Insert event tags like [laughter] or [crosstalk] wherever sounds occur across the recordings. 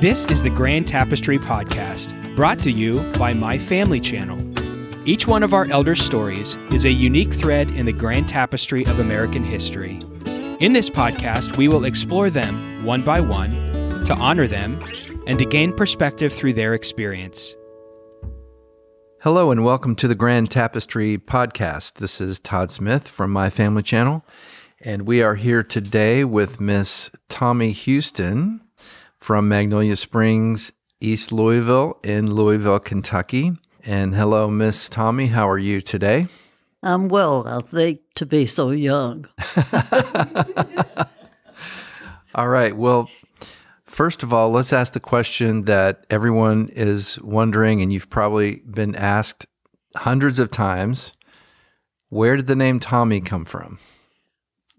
This is the Grand Tapestry Podcast, brought to you by My Family Channel. Each one of our elders' stories is a unique thread in the grand tapestry of American history. In this podcast, we will explore them one by one, to honor them, and to gain perspective through their experience. Hello and welcome to the Grand Tapestry Podcast. This is Todd Smith from My Family Channel, and we are here today with Miss Tommie Houston from Magnolia Springs, East Louisville, in Louisville, Kentucky. And hello, Miss Tommie. How are you today? I'm well, I think, to be so young. [laughs] All right. Well, first of all, let's ask the question that everyone is wondering, and you've probably been asked hundreds of times where did the name Tommie come from?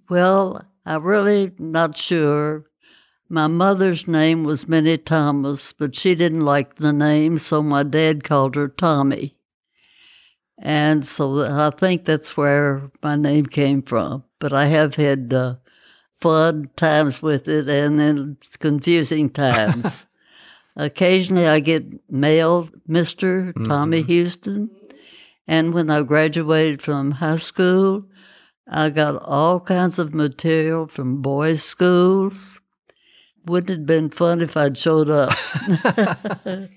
Well, I'm really not sure. My mother's name was Minnie Thomas, but she didn't like the name, so my dad called her Tommie. And so I think that's where my name came from. But I have had uh, fun times with it and then confusing times. [laughs] Occasionally I get mail, mister Tommie Houston. And when I graduated from high school, I got all kinds of material from boys' schools. Wouldn't it have been fun if I'd showed up? [laughs]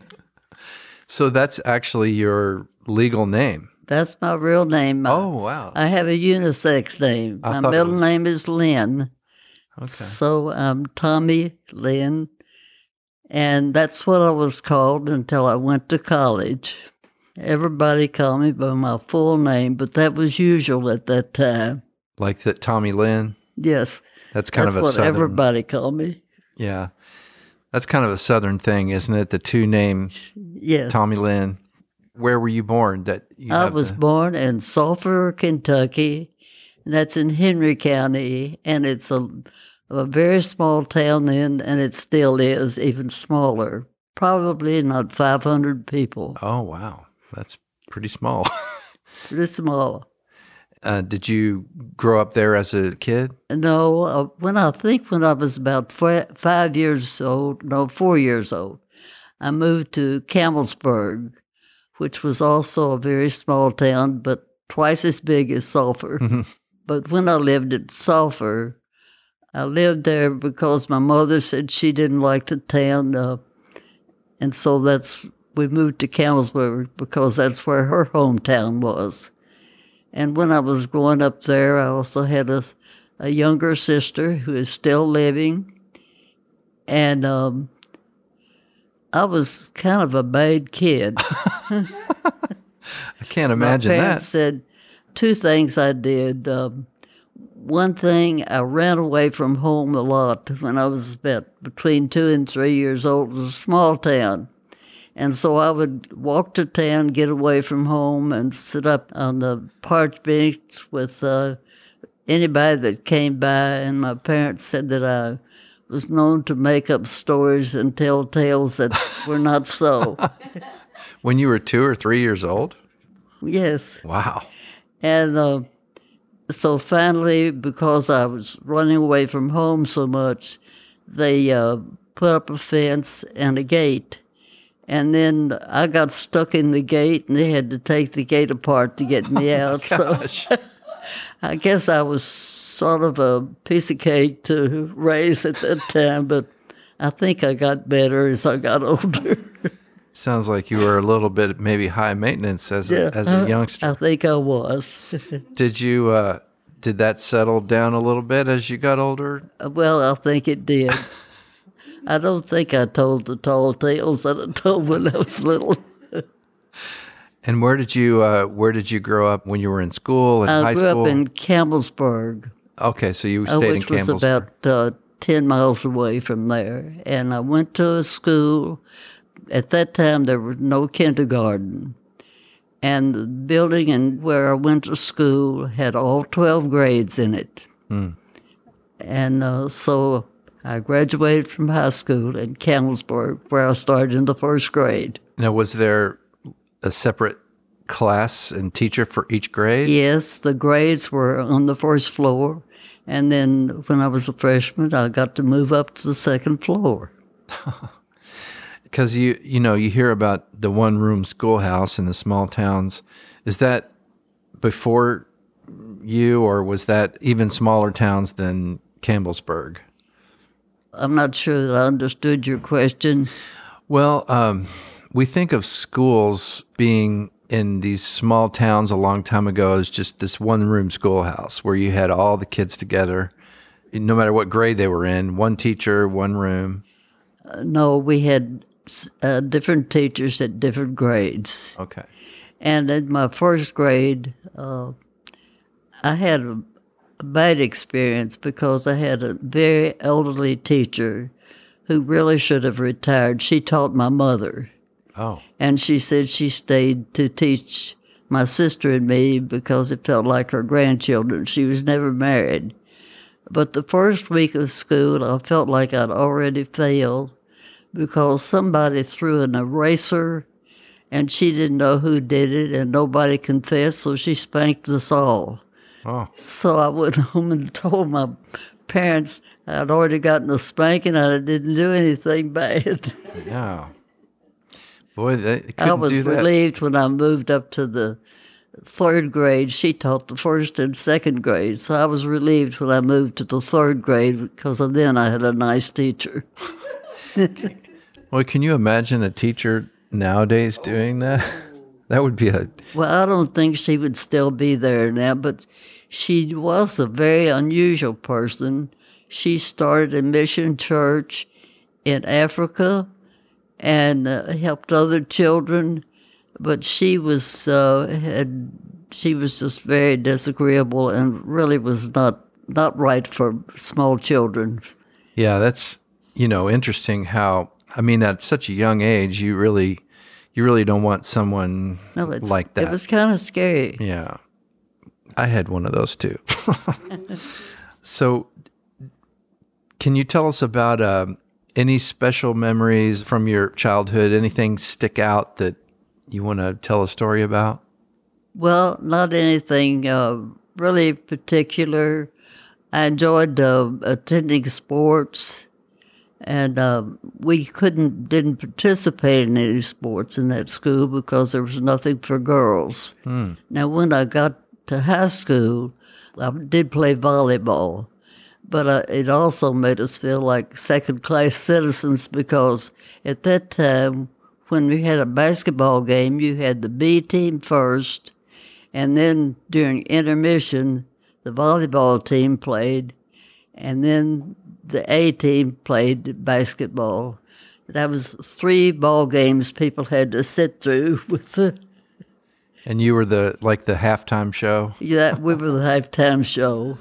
So that's actually your legal name. That's my real name. I- Oh, wow. I have a unisex name. I My middle was- name is Lynn. Okay. So I'm Tommie Lynn. And that's what I was called until I went to college. Everybody called me by my full name, but that was usual at that time. Like that Tommie Lynn. Yes, That's kind that's of a what southern. everybody called me. Yeah. That's kind of a southern thing, isn't it? The two name yeah. Tommie Lynn. Where were you born? That you I was the- born in Sulphur, Kentucky. That's in Henry County, and it's a, a very small town then, and it still is, even smaller. Probably not 500 people. Oh wow, that's pretty small. [laughs] Pretty small. Uh, did you grow up there as a kid? No, uh, when I think when I was about fi- five years old, no, four years old, I moved to Campbellsburg, which was also a very small town, but twice as big as Sulphur. But when I lived at Sulphur, I lived there because my mother said she didn't like the town, uh, and so that's we moved to Campbellsburg because that's where her hometown was. And when I was growing up there, I also had a, a younger sister who is still living. And um, I was kind of a bad kid. [laughs] [laughs] I can't My imagine parents that. said two things I did. Um, one thing, I ran away from home a lot when I was about between two and three years old. It was a small town. And so I would walk to town, get away from home, and sit up on the park bench with uh, anybody that came by. And my parents said that I was known to make up stories and tell tales that [laughs] were not so. When you were two or three years old? yes. Wow. And uh, so finally, because I was running away from home so much, they uh, put up a fence and a gate. And then I got stuck in the gate, and they had to take the gate apart to get me [laughs] out. so [laughs] I guess I was sort of a piece of cake to raise at that time, but I think I got better as I got older. [laughs] Sounds like you were a little bit maybe high maintenance as a, as uh, a youngster. I think I was. Did you uh, did that settle down a little bit as you got older? Well, I think it did. I don't think I told the tall tales that I told when I was little. And where did you uh, where did you grow up when you were in school and high school? I grew up in Campbellsburg, okay, so you uh, stayed in which was about uh, 10 miles away from there. And I went to a school. At that time, there was no kindergarten. And the building in where I went to school had all 12 grades in it. And uh, so I graduated from high school in Campbellsburg, where I started in the first grade. now, was there a separate class and teacher for each grade? Yes, the grades were on the first floor. And then when I was a freshman, I got to move up to the second floor. [laughs] because you you know you hear about the one room schoolhouse in the small towns. Is that before you, or was that even smaller towns than Campbellsburg? I'm not sure that I understood your question. Well, um, we think of schools being in these small towns a long time ago as just this one room schoolhouse where you had all the kids together, no matter what grade they were in, one teacher, one room. Uh, no, we had uh, different teachers at different grades. Okay. And in my first grade, uh, I had a, a bad experience because I had a very elderly teacher who really should have retired. She taught my mother. Oh. And she said she stayed to teach my sister and me because it felt like her grandchildren. She was never married. But the first week of school, I felt like I'd already failed because somebody threw an eraser and she didn't know who did it and nobody confessed, so she spanked us all. Oh. So I went [laughs] home and told my parents I'd already gotten a spanking and I didn't do anything [laughs] bad. Yeah. Boy, they I was do that. relieved when I moved up to the third grade. She taught the first and second grade, so I was relieved when I moved to the third grade because then I had a nice teacher. [laughs] Well, can you imagine a teacher nowadays doing that? That would be a Well, I don't think she would still be there now, but she was a very unusual person. She started a mission church in Africa and uh, helped other children, but she was uh, had she was just very disagreeable and really was not not right for small children. yeah. That's you know interesting how I mean at such a young age you really you really don't want someone No, like that. It was kind of scary. Yeah. I had one of those too. [laughs] so, can you tell us about um, any special memories from your childhood? Anything stick out that you want to tell a story about? Well, not anything uh, really particular. I enjoyed uh, attending sports, and uh, we couldn't didn't participate in any sports in that school because there was nothing for girls. Now, when I got to high school, I did play volleyball, but uh, it also made us feel like second class [laughs] citizens because at that time, when we had a basketball game, you had the B team first, and then during intermission, the volleyball team played, and then the A team played basketball. That was three ball games people had to sit through [laughs] with the And you were the like the halftime show. yeah, we were the halftime show.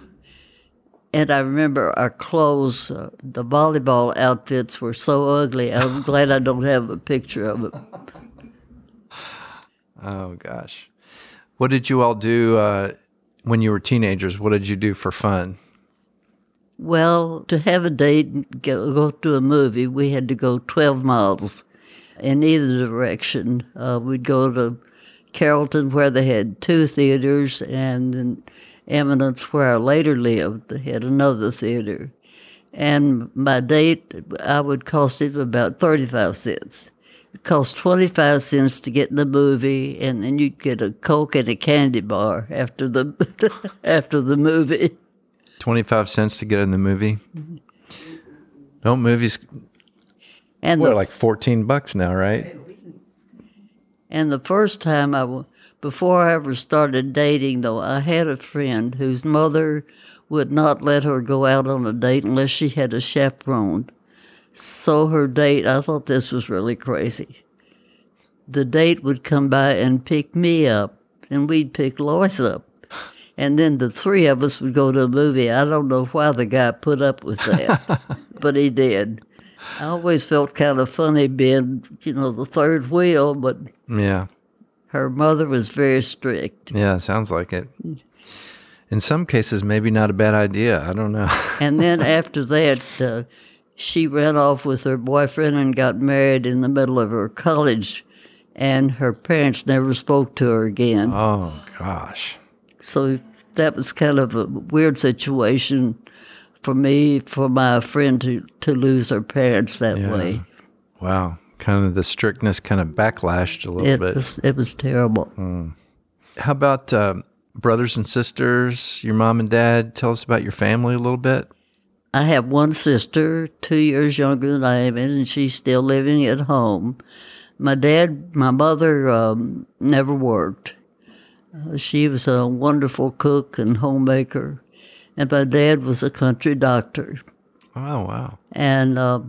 And I remember our clothes, uh, the volleyball outfits were so ugly. I'm [laughs] glad I don't have a picture of it. Oh gosh, what did you all do uh, when you were teenagers? What did you do for fun? Well, to have a date and go, go to a movie, we had to go 12 miles in either direction. Uh, we'd go to Carrollton, where they had two theaters, and in Eminence, where I later lived, they had another theater. And my date, I would cost him about 35 cents. It cost 25 cents to get in the movie, and then you'd get a Coke and a candy bar after the, [laughs] after the movie. Twenty five cents to get in the movie. Don't movies? And What the like fourteen bucks now, right? And the first time I, before I ever started dating, though, I had a friend whose mother would not let her go out on a date unless she had a chaperone. So her date, I thought this was really crazy. The date would come by and pick me up, and we'd pick Lois up. And then the three of us would go to a movie. I don't know why the guy put up with that, [laughs] but he did. I always felt kind of funny being, you know, the third wheel, but Yeah. her mother was very strict. Yeah, sounds like it. In some cases, maybe not a bad idea. I don't know. [laughs] And then after that, uh, she ran off with her boyfriend and got married in the middle of her college, and her parents never spoke to her again. oh gosh. So that was kind of a weird situation for me, for my friend to, to lose her parents that Yeah. way. Wow. kind of the strictness kind of backlashed a little It bit. was it was terrible. How about um brothers and sisters, your mom and dad? Tell us about your family a little bit. I have one sister, two years younger than I am, and she's still living at home. My dad, my mother um, never worked. She was a wonderful cook and homemaker, and my dad was a country doctor. Oh, wow. And uh,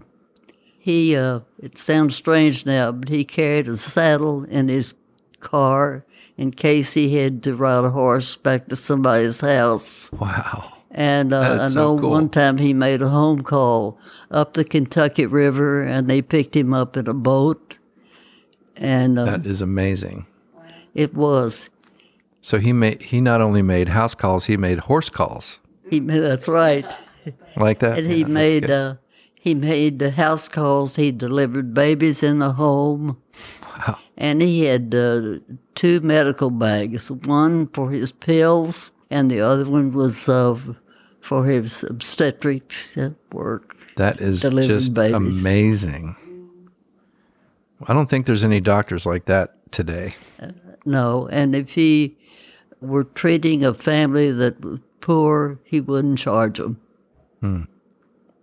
he, uh, it sounds strange now, but he carried a saddle in his car in case he had to ride a horse back to somebody's house. Wow. And uh, I so know cool. one time he made a home call up the Kentucky River, and they picked him up in a boat. And uh, That is amazing. it was So he made he not only made house calls, he made horse calls. he. That's right. Like that. And he Yeah, made uh, he made the house calls. He delivered babies in the home. Wow. And he had uh, two medical bags, one for his pills, and the other one was uh, for his obstetrics work. That is just babies. amazing. I don't think there's any doctors like that today. No, and if he were treating a family that was poor, he wouldn't charge them.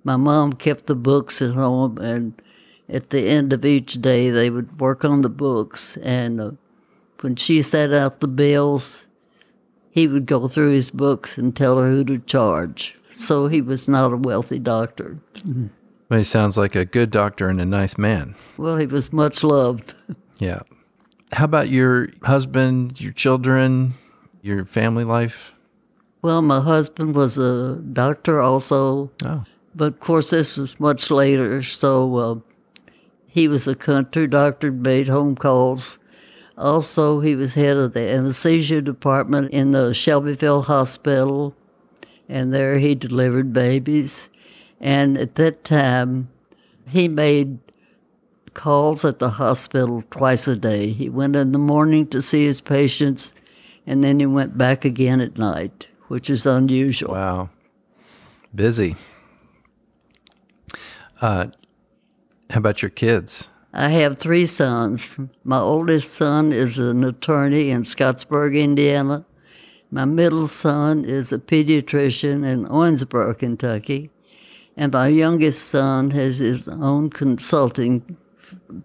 My mom kept the books at home, and at the end of each day, they would work on the books. And uh, when she set out the bills, he would go through his books and tell her who to charge. So he was not a wealthy doctor. But he sounds like a good doctor and a nice man. Well, he was much loved. Yeah. How about your husband, your children, your family life? Well, my husband was a doctor also. Oh, But of course, this was much later, so uh, he was a country doctor, made home calls. Also, he was head of the anesthesia department in the Shelbyville Hospital, and there he delivered babies. And at that time, he made calls at the hospital twice a day. He went in the morning to see his patients, and then he went back again at night, which is unusual. wow. Busy. Uh, how about your kids? I have three sons. My oldest son is an attorney in Scottsburg, Indiana. My middle son is a pediatrician in Owensboro, Kentucky. And my youngest son has his own consulting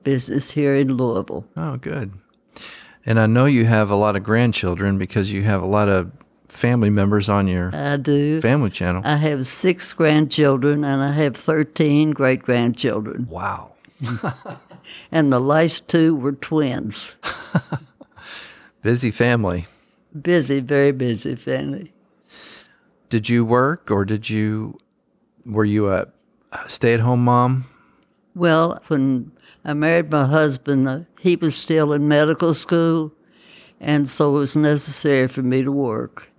business here in Louisville. Oh, good. And I know you have a lot of grandchildren because you have a lot of family members on your I do. family channel. I have six grandchildren and I have 13 great grandchildren. Wow. [laughs] And the last two were twins. [laughs] Busy family. Busy, very busy family. Did you work or did you, were you a stay at home mom? Well, when I married my husband, uh, he was still in medical school, and so it was necessary for me to work.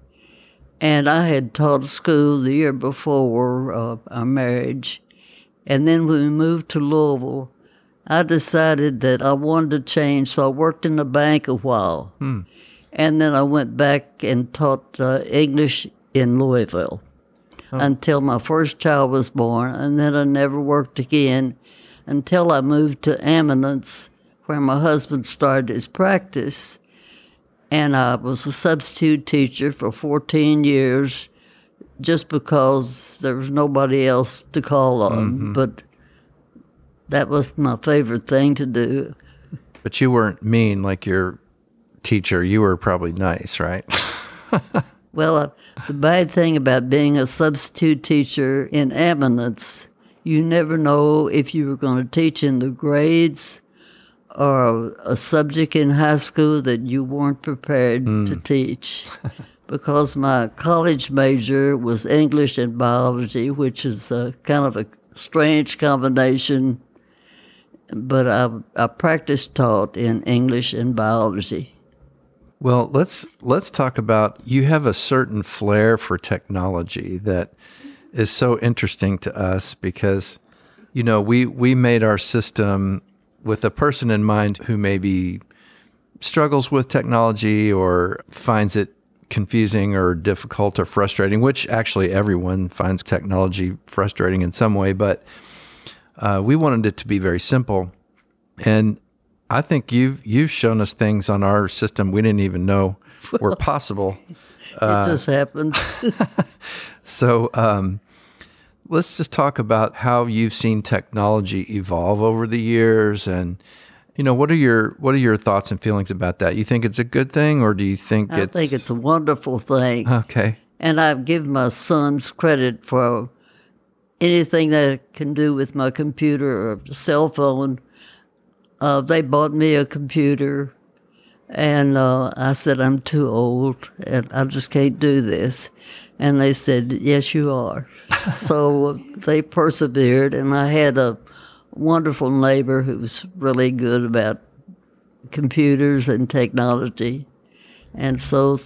And I had taught school the year before uh, our marriage. And then when we moved to Louisville, I decided that I wanted to change, so I worked in the bank a while. And then I went back and taught uh, English in Louisville until my first child was born, and then I never worked again until I moved to Eminence, where my husband started his practice. And I was a substitute teacher for 14 years just because there was nobody else to call on. But that was my favorite thing to do. But you weren't mean like your teacher. You were probably nice, right? [laughs] Well, uh, the bad thing about being a substitute teacher in eminence, you never know if you were going to teach in the grades or a subject in high school that you weren't prepared to hmm. teach. [laughs] because my college major was English and biology, which is a kind of a strange combination. But I, I practiced taught in English and biology. Well, let's let's talk about you have a certain flair for technology that is so interesting to us because you know, we we made our system with a person in mind who maybe struggles with technology or finds it confusing or difficult or frustrating, which actually everyone finds technology frustrating in some way, but uh, we wanted it to be very simple. And I think you've you've shown us things on our system we didn't even know were [laughs] possible. it just happened. [laughs] So um, let's just talk about how you've seen technology evolve over the years, and you know what are your what are your thoughts and feelings about that? You think it's a good thing, or do you think I it's i think it's a wonderful thing. okay? And I've given my sons credit for anything that can do with my computer or cell phone. Uh, they bought me a computer, and uh, I said, I'm too old and I just can't do this. And they said, Yes, you are. [laughs] so they persevered, and I had a wonderful neighbor who was really good about computers and technology. And so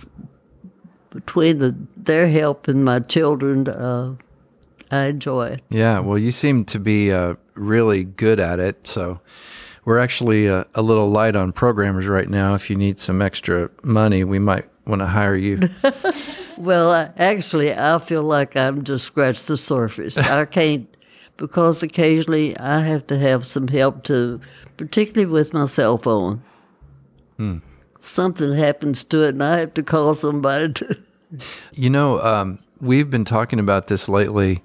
between the, their help and my children, uh, I enjoy it. Yeah, well, you seem to be uh, really good at it. So we're actually uh, a little light on programmers right now. If you need some extra money, we might want to hire you. [laughs] Well, actually, I feel like I'm just scratched the surface. I [laughs] can't, because occasionally I have to have some help too, particularly with my cell phone. Something happens to it, and I have to call somebody to. [laughs] You know, um, we've been talking about this lately.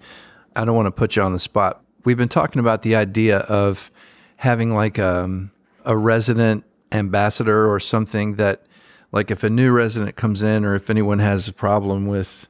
I don't want to put you on the spot. We've been talking about the idea of having like um, a resident ambassador or something that, like, if a new resident comes in or if anyone has a problem with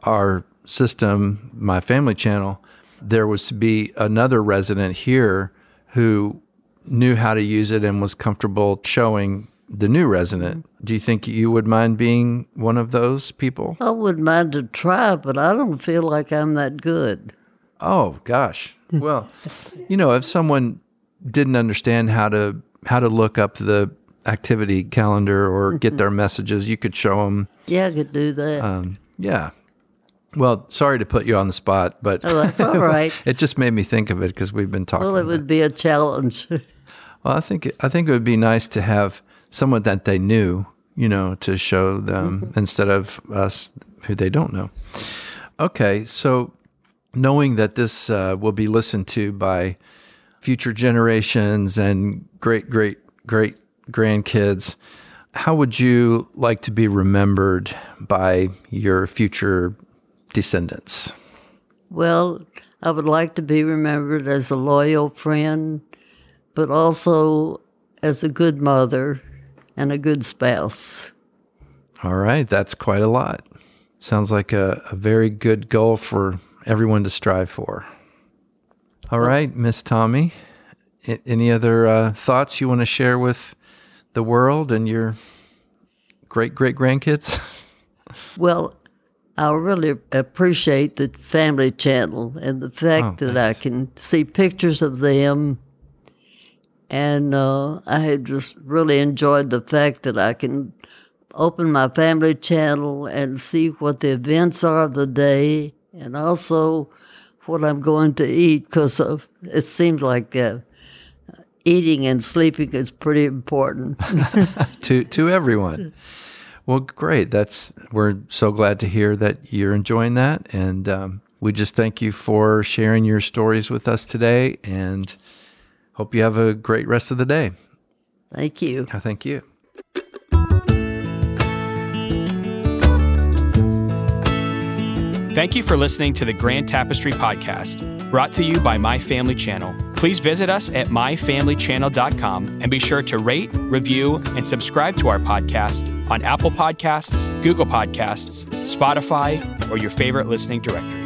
our system, my family channel, there was to be another resident here who knew how to use it and was comfortable showing the new resident. Do you think you would mind being one of those people? I wouldn't mind to try, but I don't feel like I'm that good. Oh gosh. Well, you know, if someone didn't understand how to how to look up the activity calendar or get their messages, you could show them. Yeah, I could do that. Um, yeah. Well, sorry to put you on the spot, but oh, that's all [laughs] right. it just made me think of it because we've been talking. Well, it would be a challenge. [laughs] Well, I think I think it would be nice to have someone that they knew, you know, to show them instead of us who they don't know. Okay, so knowing that this uh, will be listened to by future generations and great great great grandkids, how would you like to be remembered by your future descendants? Well, I would like to be remembered as a loyal friend, but also as a good mother and a good spouse. All right, that's quite a lot. Sounds like a, a very good goal for everyone to strive for. All right, Miss Tommie, any other uh, thoughts you want to share with the world and your great great grandkids? [laughs] Well, I really appreciate the Family Channel and the fact Oh, that thanks. I can see pictures of them. And uh, I have just really enjoyed the fact that I can open my Family Channel and see what the events are of the day and also what I'm going to eat because it seems like uh, eating and sleeping is pretty important. [laughs] to to everyone. Well, great. That's we're so glad to hear that you're enjoying that, and um, we just thank you for sharing your stories with us today, and hope you have a great rest of the day. Thank you. I thank you. Thank you for listening to the Grand Tapestry Podcast, brought to you by My Family Channel. Please visit us at myfamilychannel.com and be sure to rate, review, and subscribe to our podcast on Apple Podcasts, Google Podcasts, Spotify, or your favorite listening directory.